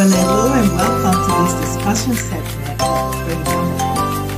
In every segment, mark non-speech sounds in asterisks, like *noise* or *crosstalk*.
Well, hello and welcome to this discussion segment.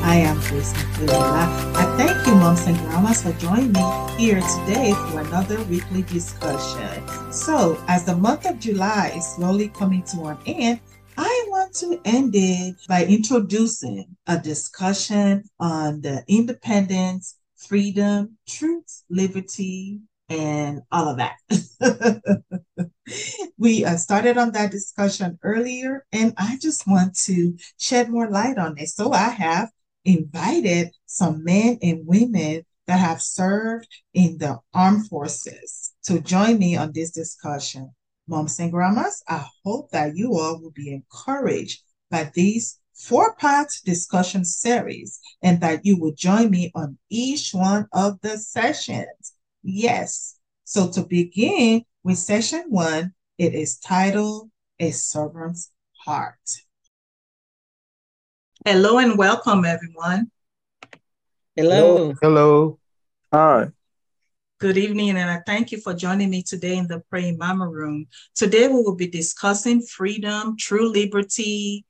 I am Grace Mopelola. I thank you, moms and grandmas, for joining me here today for another weekly discussion. So, as the month of July is slowly coming to an end, I want to end it by introducing a discussion on the independence, freedom, truth, liberty, and all of that. *laughs* we uh, started on that discussion earlier, and I just want to shed more light on it. So I have invited some men and women that have served in the armed forces to join me on this discussion. Moms and grandmas, I hope that you all will be encouraged by these four part discussion series and that you will join me on each one of the sessions. Yes. So to begin with session one, it is titled A Servant's Heart. Hello and welcome, everyone. Hello. Hello. Hi. Good evening, and I thank you for joining me today in the Praying Mama Room. Today, we will be discussing freedom, true liberty,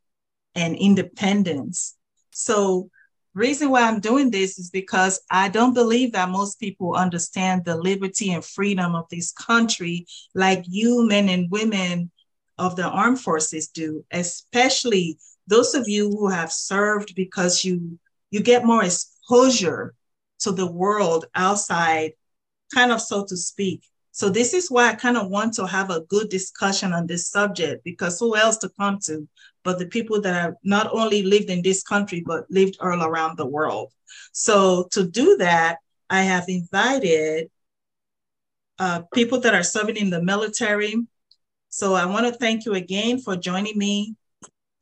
and independence. So, reason why I'm doing this is because I don't believe that most people understand the liberty and freedom of this country like you men and women of the armed forces do, especially those of you who have served because you you get more exposure to the world outside kind of so to speak so this is why i kind of want to have a good discussion on this subject because who else to come to but the people that have not only lived in this country but lived all around the world so to do that i have invited uh, people that are serving in the military so i want to thank you again for joining me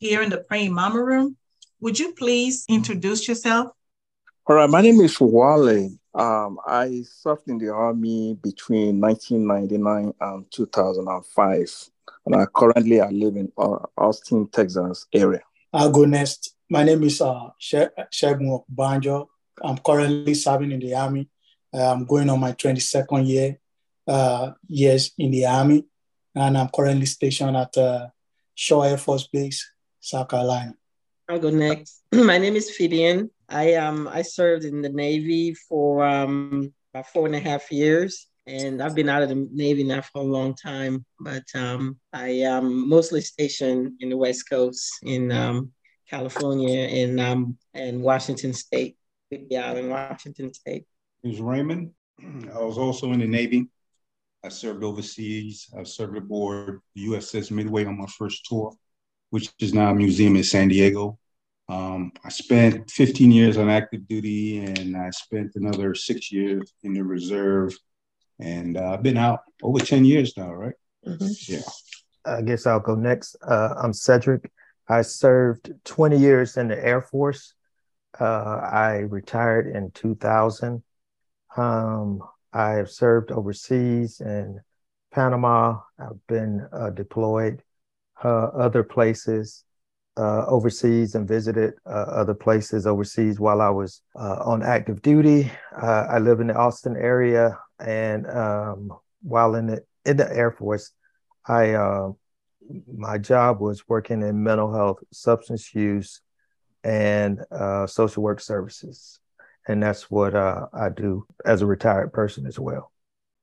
here in the Praying Mama Room. Would you please introduce yourself? All right, my name is Wale. Um, I served in the Army between 1999 and 2005. And I currently I live in uh, Austin, Texas area. I'll go next. My name is uh, Shegun Banjo. I'm currently serving in the Army. Uh, I'm going on my 22nd year uh, years in the Army. And I'm currently stationed at uh, Shaw Air Force Base, South Carolina. I'll go next. My name is Fidian. I um I served in the Navy for um about four and a half years, and I've been out of the Navy now for a long time. But um I am mostly stationed in the West Coast in um California and um and Washington State, Big Island, Washington State. Who's Raymond? *clears throat* I was also in the Navy. I served overseas. I served aboard the USS Midway on my first tour which is now a museum in San Diego. Um, I spent 15 years on active duty and I spent another six years in the reserve. And uh, I've been out over 10 years now, right? Mm-hmm. Yeah. I guess I'll go next. Uh, I'm Cedric. I served 20 years in the Air Force. Uh, I retired in 2000. Um, I have served overseas in Panama. I've been uh, deployed uh, other places uh, overseas and visited uh, other places overseas while I was uh, on active duty. Uh, I live in the Austin area, and um, while in the in the Air Force, I uh, my job was working in mental health, substance use, and social work services, and that's what I do as a retired person as well.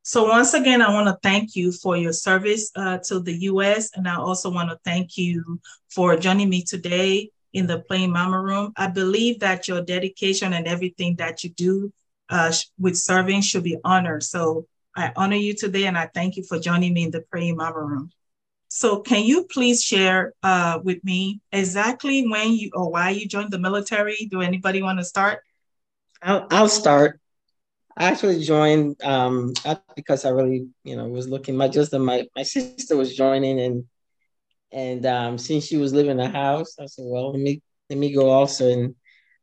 So once again, I want to thank you for your service uh, to the U.S. And I also want to thank you for joining me today in the Praying Mama Room. I believe that your dedication and everything that you do uh, with serving should be honored. So I honor you today and I thank you for joining me in the Praying Mama Room. So can you please share uh, with me exactly when you or why you joined the military? Do anybody want to start? I'll, I'll start. I actually joined um, because I really, you know, was looking. My just my my sister was joining, and and um, since she was living in the house, I said, well, let me let me go also. And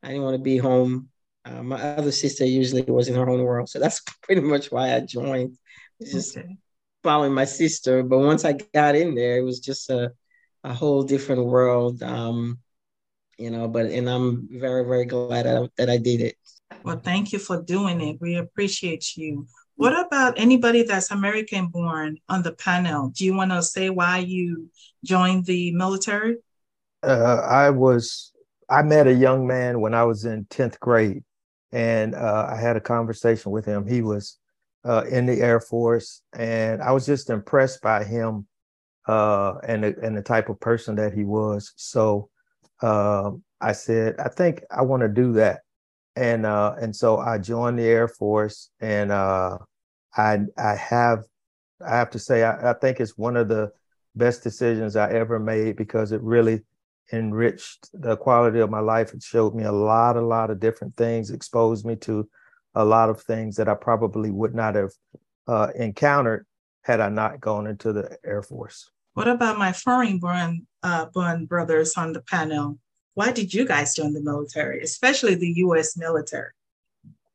I didn't want to be home. Uh, my other sister usually was in her own world, so that's *laughs* pretty much why I joined. Just okay. following my sister. But once I got in there, it was just a a whole different world. Um, you know, but and I'm very very glad that I, that I did it. Well, thank you for doing it. We appreciate you. What about anybody that's American born on the panel? Do you want to say why you joined the military? Uh, I was, I met a young man when I was in 10th grade, and uh, I had a conversation with him. He was uh, in the Air Force, and I was just impressed by him uh, and, the, and the type of person that he was. So um, I said, I think I want to do that and uh, and so I joined the Air Force, and uh, I I have I have to say I, I think it's one of the best decisions I ever made because it really enriched the quality of my life. It showed me a lot, a lot of different things, exposed me to a lot of things that I probably would not have uh, encountered had I not gone into the Air Force. What about my foreign born, uh, born brothers on the panel? Why did you guys join the military, especially the US military?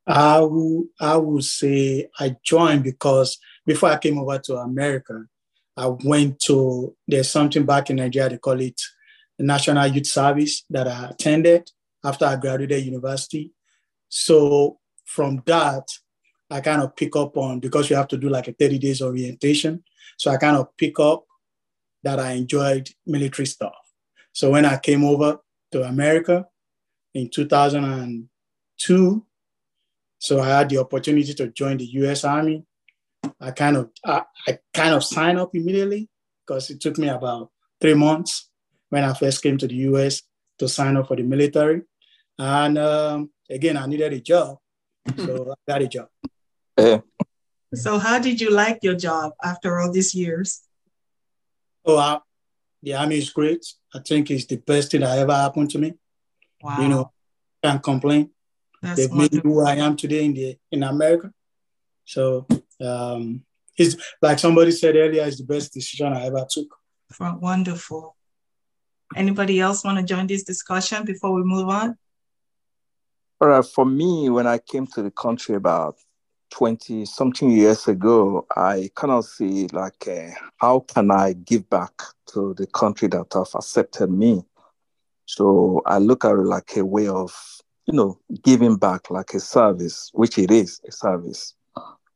I will, I will say I joined because before I came over to America, I went to, there's something back in Nigeria, they call it the National Youth Service that I attended after I graduated university. So from that, I kind of pick up on, because you have to do like a 30 days orientation. So I kind of pick up that I enjoyed military stuff. So when I came over, to America in 2002. So I had the opportunity to join the U.S. Army. I kind of I, I kind of signed up immediately because it took me about three months when I first came to the U.S. to sign up for the military. And um, again, I needed a job, so I got a job. So, how did you like your job after all these years? Oh, I, the army is great. I think it's the best thing that ever happened to me. Wow. You know, can't complain. That's They've wonderful. made me who I am today in the in America. So um, it's like somebody said earlier, it's the best decision I ever took. Wonderful. Anybody else want to join this discussion before we move on? All right. For me, when I came to the country about 20 something years ago, I kind of see like, uh, how can I give back to the country that have accepted me? So I look at it like a way of, you know, giving back like a service, which it is a service.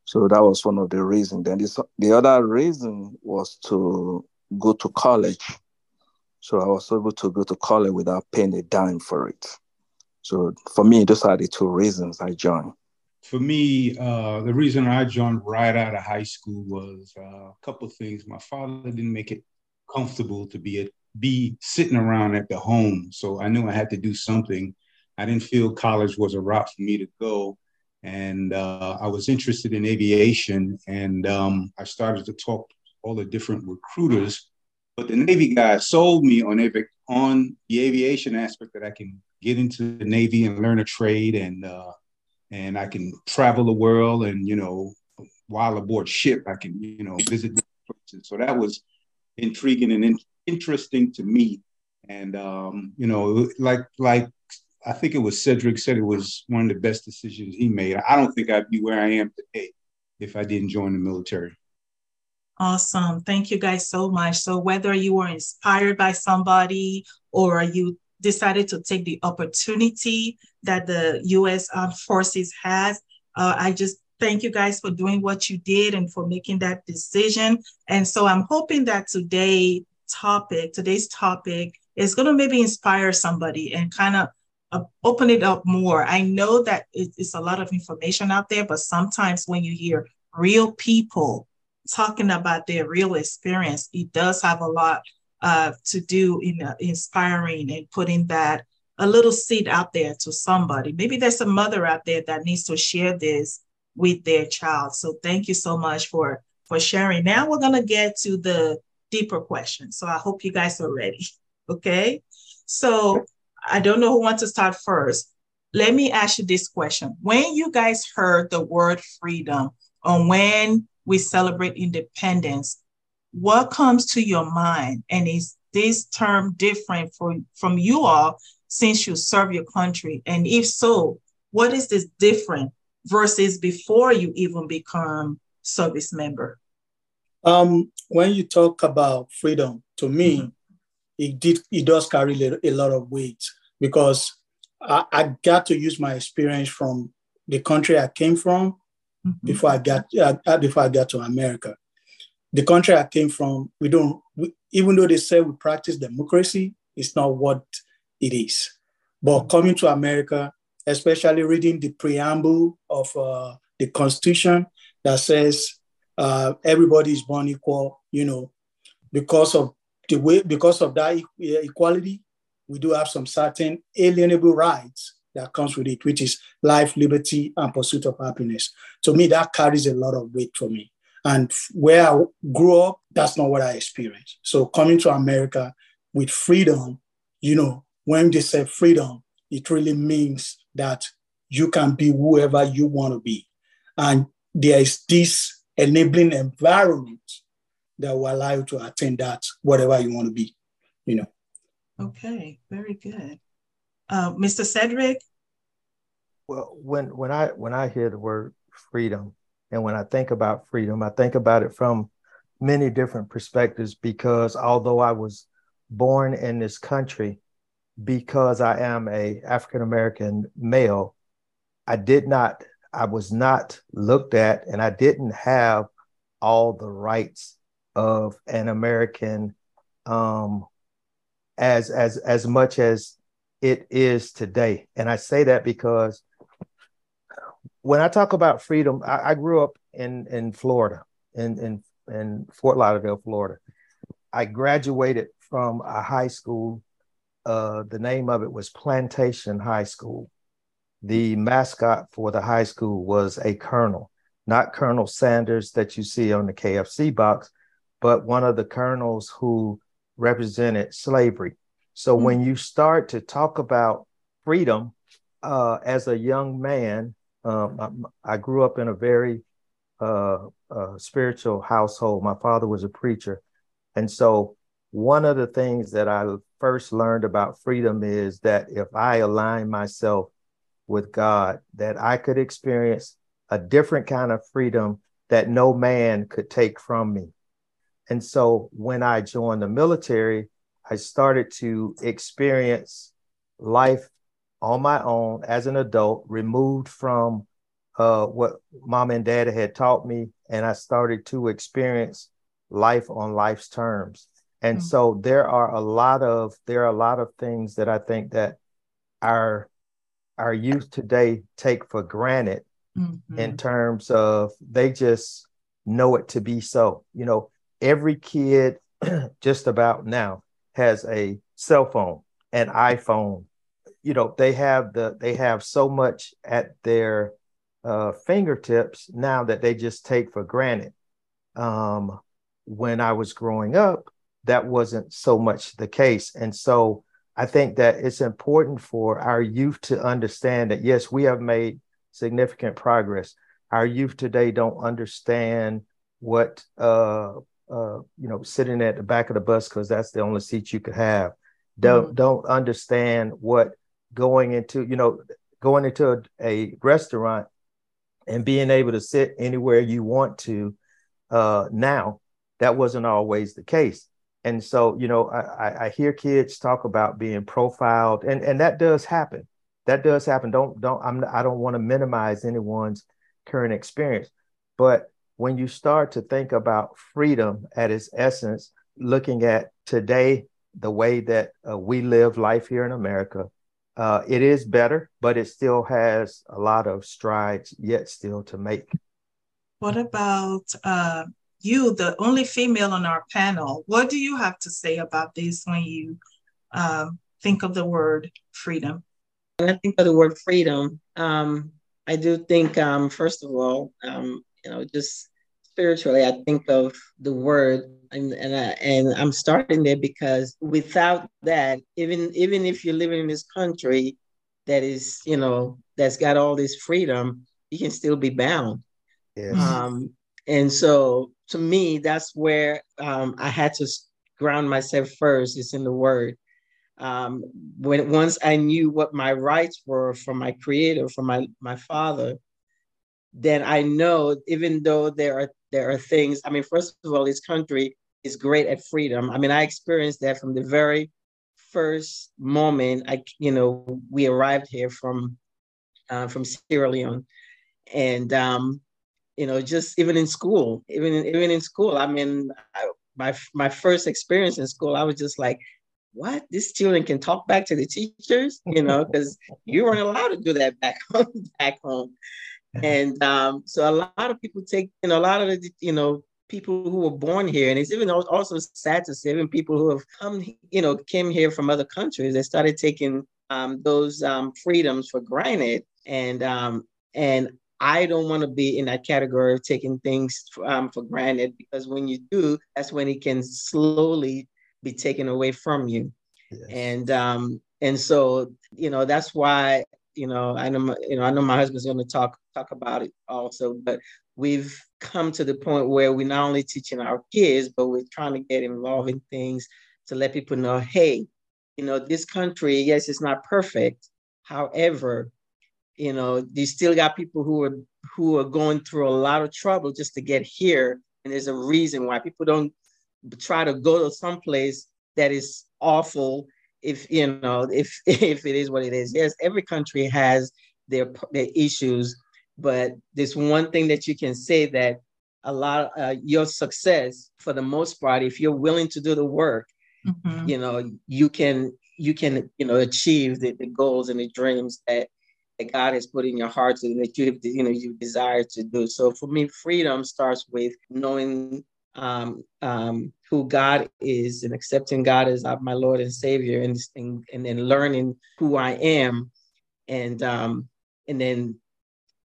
So that was one of the reasons. Then this, the other reason was to go to college. So I was able to go to college without paying a dime for it. So for me, those are the two reasons I joined for me, uh, the reason I joined right out of high school was uh, a couple of things. My father didn't make it comfortable to be be sitting around at the home, so I knew I had to do something. I didn't feel college was a route for me to go, and uh, I was interested in aviation, and um, I started to talk to all the different recruiters. But the Navy guy sold me on on the aviation aspect that I can get into the Navy and learn a trade and uh, and I can travel the world and, you know, while aboard ship, I can, you know, visit places. So that was intriguing and in- interesting to me. And, um, you know, like, like I think it was Cedric said it was one of the best decisions he made. I don't think I'd be where I am today if I didn't join the military. Awesome. Thank you guys so much. So whether you were inspired by somebody or are you decided to take the opportunity that the U.S. Armed Forces has. Uh, I just thank you guys for doing what you did and for making that decision. And so I'm hoping that today topic, today's topic, is going to maybe inspire somebody and kind of uh, open it up more. I know that it's a lot of information out there, but sometimes when you hear real people talking about their real experience, it does have a lot uh, to do in uh, inspiring and putting that a little seed out there to somebody. Maybe there's a mother out there that needs to share this with their child. So thank you so much for for sharing. Now we're gonna get to the deeper question. So I hope you guys are ready. *laughs* Okay. So I don't know who wants to start first. Let me ask you this question. When you guys heard the word freedom or when we celebrate independence, what comes to your mind? And is this term different for, from you all since you serve your country? And if so, what is this different versus before you even become service member? Um, when you talk about freedom, to me, mm-hmm. it did it does carry a lot of weight because I, I got to use my experience from the country I came from mm-hmm. before I got uh, before I got to America. The country I came from, we don't we, even though they say we practice democracy, it's not what it is. But coming to America, especially reading the preamble of uh, the Constitution that says uh, everybody is born equal, you know, because of the way, because of that equality, we do have some certain alienable rights that comes with it, which is life, liberty, and pursuit of happiness. To me, that carries a lot of weight for me. And where I grew up, that's not what I experienced. So coming to America with freedom, you know, when they say freedom, it really means that you can be whoever you want to be. And there is this enabling environment that will allow you to attain that, whatever you want to be, you know. Okay, very good. Uh, Mr. Cedric? Well, when when I when I hear the word freedom and when I think about freedom, I think about it from many different perspectives because although I was born in this country, because I am a African American male, I did not, I was not looked at, and I didn't have all the rights of an American um, as as as much as it is today. And I say that because when I talk about freedom, I, I grew up in in Florida, in in in Fort Lauderdale, Florida. I graduated from a high school uh, the name of it was Plantation High School. The mascot for the high school was a colonel, not Colonel Sanders that you see on the KFC box, but one of the colonels who represented slavery. So mm-hmm. when you start to talk about freedom uh, as a young man, um, I, I, grew up in a very uh, uh, spiritual household. My father was a preacher. And so one of the things that I first learned about freedom is that if I align myself with God, that I could experience a different kind of freedom that no man could take from me. And so when I joined the military, I started to experience life on my own as an adult, removed from uh, what mom and dad had taught me. And I started to experience life on life's terms. And mm-hmm. so there are a lot of there are a lot of things that I think that our our youth today take for granted mm-hmm. in terms of they just know it to be so. You know, every kid *clears throat* just about now has a cell phone, an iPhone. You know, they have the they have so much at their uh, fingertips now that they just take for granted. Um, when I was growing up, that wasn't so much the case. And so I think that it's important for our youth to understand that, yes, we have made significant progress. Our youth today don't understand what, uh, uh, you know, sitting at the back of the bus because that's the only seat you could have. Don't mm-hmm. don't understand what going into, you know, going into a, a restaurant and being able to sit anywhere you want to uh, now. That wasn't always the case. And so you know I, I hear kids talk about being profiled and and that does happen. That does happen. Don't don't i'm i don't want to minimize anyone's current experience. But when you start to think about freedom at its essence looking at today the way that uh, we live life here in america uh, it is better but it still has a lot of strides yet still to make what about uh, you, the only female on our panel, what do you have to say about this when you um, think of the word freedom? When I think of the word freedom, um, I do think, um, first of all, um, you know, just spiritually, I think of the word, and and, I, and I'm starting there because without that, even even if you're living in this country that is, you know, that's got all this freedom, you can still be bound. Yes. Um, and so to me, that's where um, I had to ground myself first. It's in the Word. Um, when once I knew what my rights were from my Creator, from my my Father, then I know even though there are there are things. I mean, first of all, this country is great at freedom. I mean, I experienced that from the very first moment I, you know, we arrived here from uh, from Sierra Leone, and um, you know, just even in school, even in, even in school. I mean, I, my my first experience in school, I was just like, what? These children can talk back to the teachers, you know, because you weren't allowed to do that back *laughs* home. Back home, *laughs* and um, so a lot of people take, you know, a lot of the, you know, people who were born here, and it's even also sad to see even people who have come, you know, came here from other countries. They started taking um, those um, freedoms for granted, and um, and I don't want to be in that category of taking things um, for granted because when you do, that's when it can slowly be taken away from you. Yes. And um, and so you know that's why you know I know my, you know I know my husband's going to talk talk about it also, but we've come to the point where we're not only teaching our kids, but we're trying to get involved in things to let people know, hey, you know, this country, yes, it's not perfect. However, you know, you still got people who are who are going through a lot of trouble just to get here. And there's a reason why people don't try to go to some place that is awful if you know if *laughs* if it is what it is. Yes, every country has their their issues, but there's one thing that you can say that a lot of uh, your success for the most part, if you're willing to do the work, mm-hmm. you know, you can you can you know achieve the, the goals and the dreams that that God has put in your heart and that you have, you know you desire to do. So for me, freedom starts with knowing um, um, who God is and accepting God as my Lord and Savior, and and, and then learning who I am, and um, and then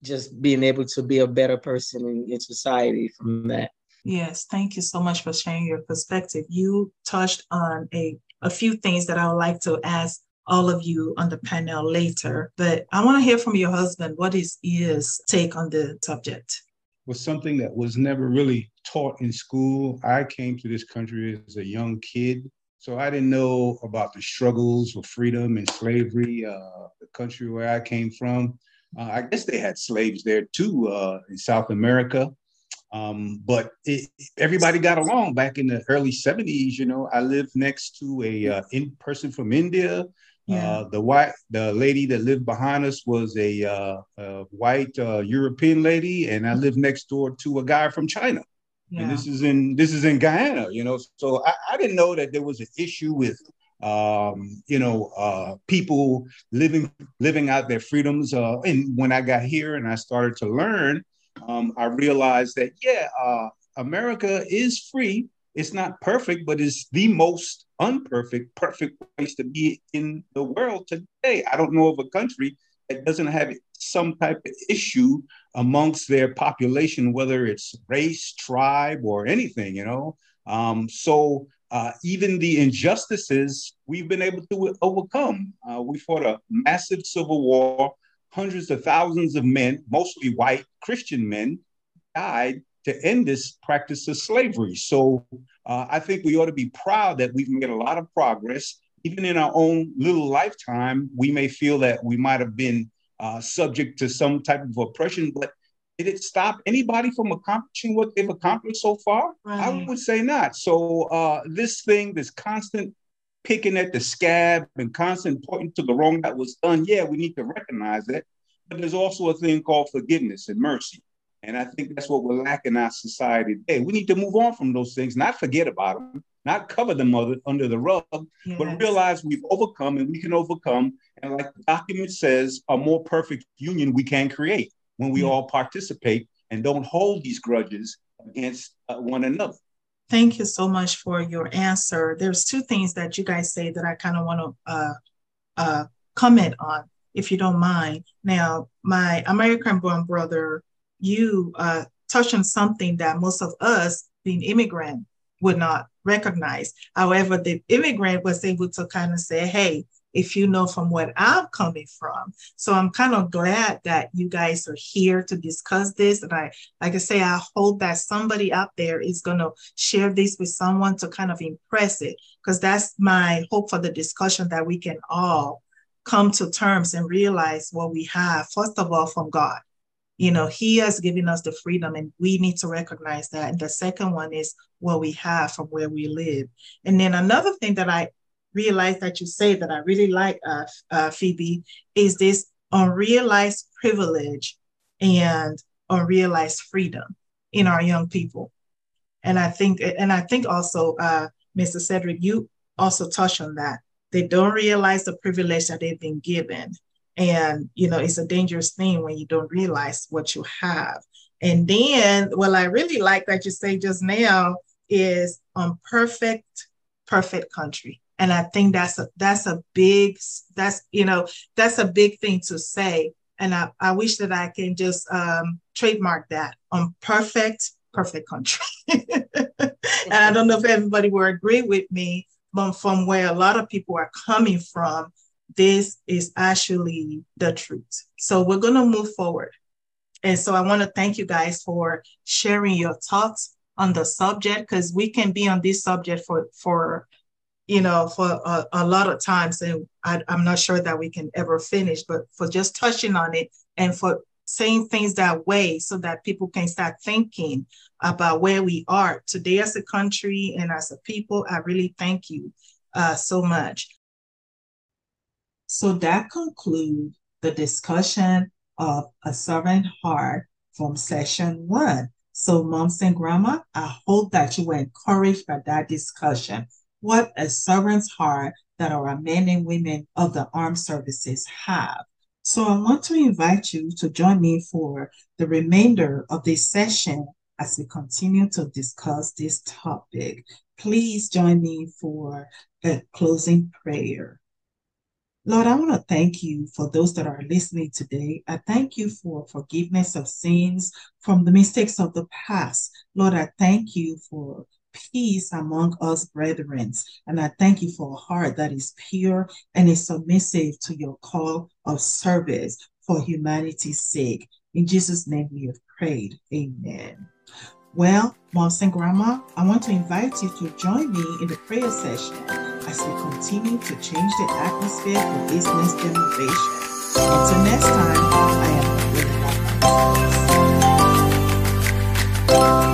just being able to be a better person in, in society from that. Yes, thank you so much for sharing your perspective. You touched on a a few things that I would like to ask all of you on the panel later. But I want to hear from your husband. What is his take on the subject? Was something that was never really taught in school. I came to this country as a young kid, so I didn't know about the struggles for freedom and slavery. Uh, the country where I came from, uh, I guess they had slaves there too uh, in South America. Um, but it, everybody got along back in the early 70s. You know, I lived next to a uh, in person from India. Yeah. Uh, the white, the lady that lived behind us was a, uh, a white uh, European lady, and I lived next door to a guy from China. Yeah. And this is in this is in Guyana, you know. So I, I didn't know that there was an issue with, um, you know, uh, people living living out their freedoms. Uh, and when I got here and I started to learn, um, I realized that yeah, uh, America is free. It's not perfect, but it's the most unperfect, perfect place to be in the world today. I don't know of a country that doesn't have some type of issue amongst their population, whether it's race, tribe, or anything, you know. Um, so uh, even the injustices we've been able to overcome. Uh, we fought a massive civil war. Hundreds of thousands of men, mostly white Christian men, died to end this practice of slavery. So uh, I think we ought to be proud that we've made a lot of progress. Even in our own little lifetime, we may feel that we might have been uh, subject to some type of oppression, but did it stop anybody from accomplishing what they've accomplished so far? Right. I would say not. So uh, this thing, this constant picking at the scab and constant pointing to the wrong that was done, yeah, we need to recognize it. But there's also a thing called forgiveness and mercy. And I think that's what we're lacking in our society today. We need to move on from those things, not forget about them, not cover them under, the rug, yes. but realize we've overcome and we can overcome. And like the document says, a more perfect union we can create when we all participate and don't hold these grudges against uh, one another. Thank you so much for your answer. There's two things that you guys say that I kind of want to uh, uh, comment on, if you don't mind. Now, my American-born brother you uh, touch on something that most of us, being immigrant, would not recognize. However, the immigrant was able to kind of say, hey, if you know from what I'm coming from. So I'm kind of glad that you guys are here to discuss this. And I, like I say, I hope that somebody out there is going to share this with someone to kind of impress it, because that's my hope for the discussion that we can all come to terms and realize what we have, first of all, from God you know he has given us the freedom and we need to recognize that and the second one is what we have from where we live and then another thing that i realized that you say that i really like uh, uh, phoebe is this unrealized privilege and unrealized freedom in our young people. And I think, and I think also, uh, Mr. Cedric, you also touched on that. They don't realize the privilege that they've been given. And, you know, it's a dangerous thing when you don't realize what you have. And then, what I really like that you say just now is on perfect, perfect country. And I think that's a that's a big that's you know that's a big thing to say. And I, I wish that I can just um, trademark that on perfect, perfect country. *laughs* and I don't know if everybody will agree with me, but from where a lot of people are coming from, this is actually the truth. So we're going to move forward. And so I want to thank you guys for sharing your thoughts on the subject because we can be on this subject for for you know for a, a lot of times and I, i'm not sure that we can ever finish but for just touching on it and for saying things that way so that people can start thinking about where we are today as a country and as a people i really thank you uh, so much so that concludes the discussion of a servant heart from session one. So, moms and grandma, I hope that you were encouraged by that discussion. What a servant's heart that our men and women of the armed services have. So, I want to invite you to join me for the remainder of this session as we continue to discuss this topic. Please join me for a closing prayer. Lord, I want to thank you for those that are listening today. I thank you for forgiveness of sins from the mistakes of the past. Lord, I thank you for peace among us brethren. And I thank you for a heart that is pure and is submissive to your call of service for humanity's sake. In Jesus' name we have prayed. Amen. Well, moms and grandma, I want to invite you to join me in the prayer session as we continue to change the atmosphere for this next generation. Until next time, I am Lily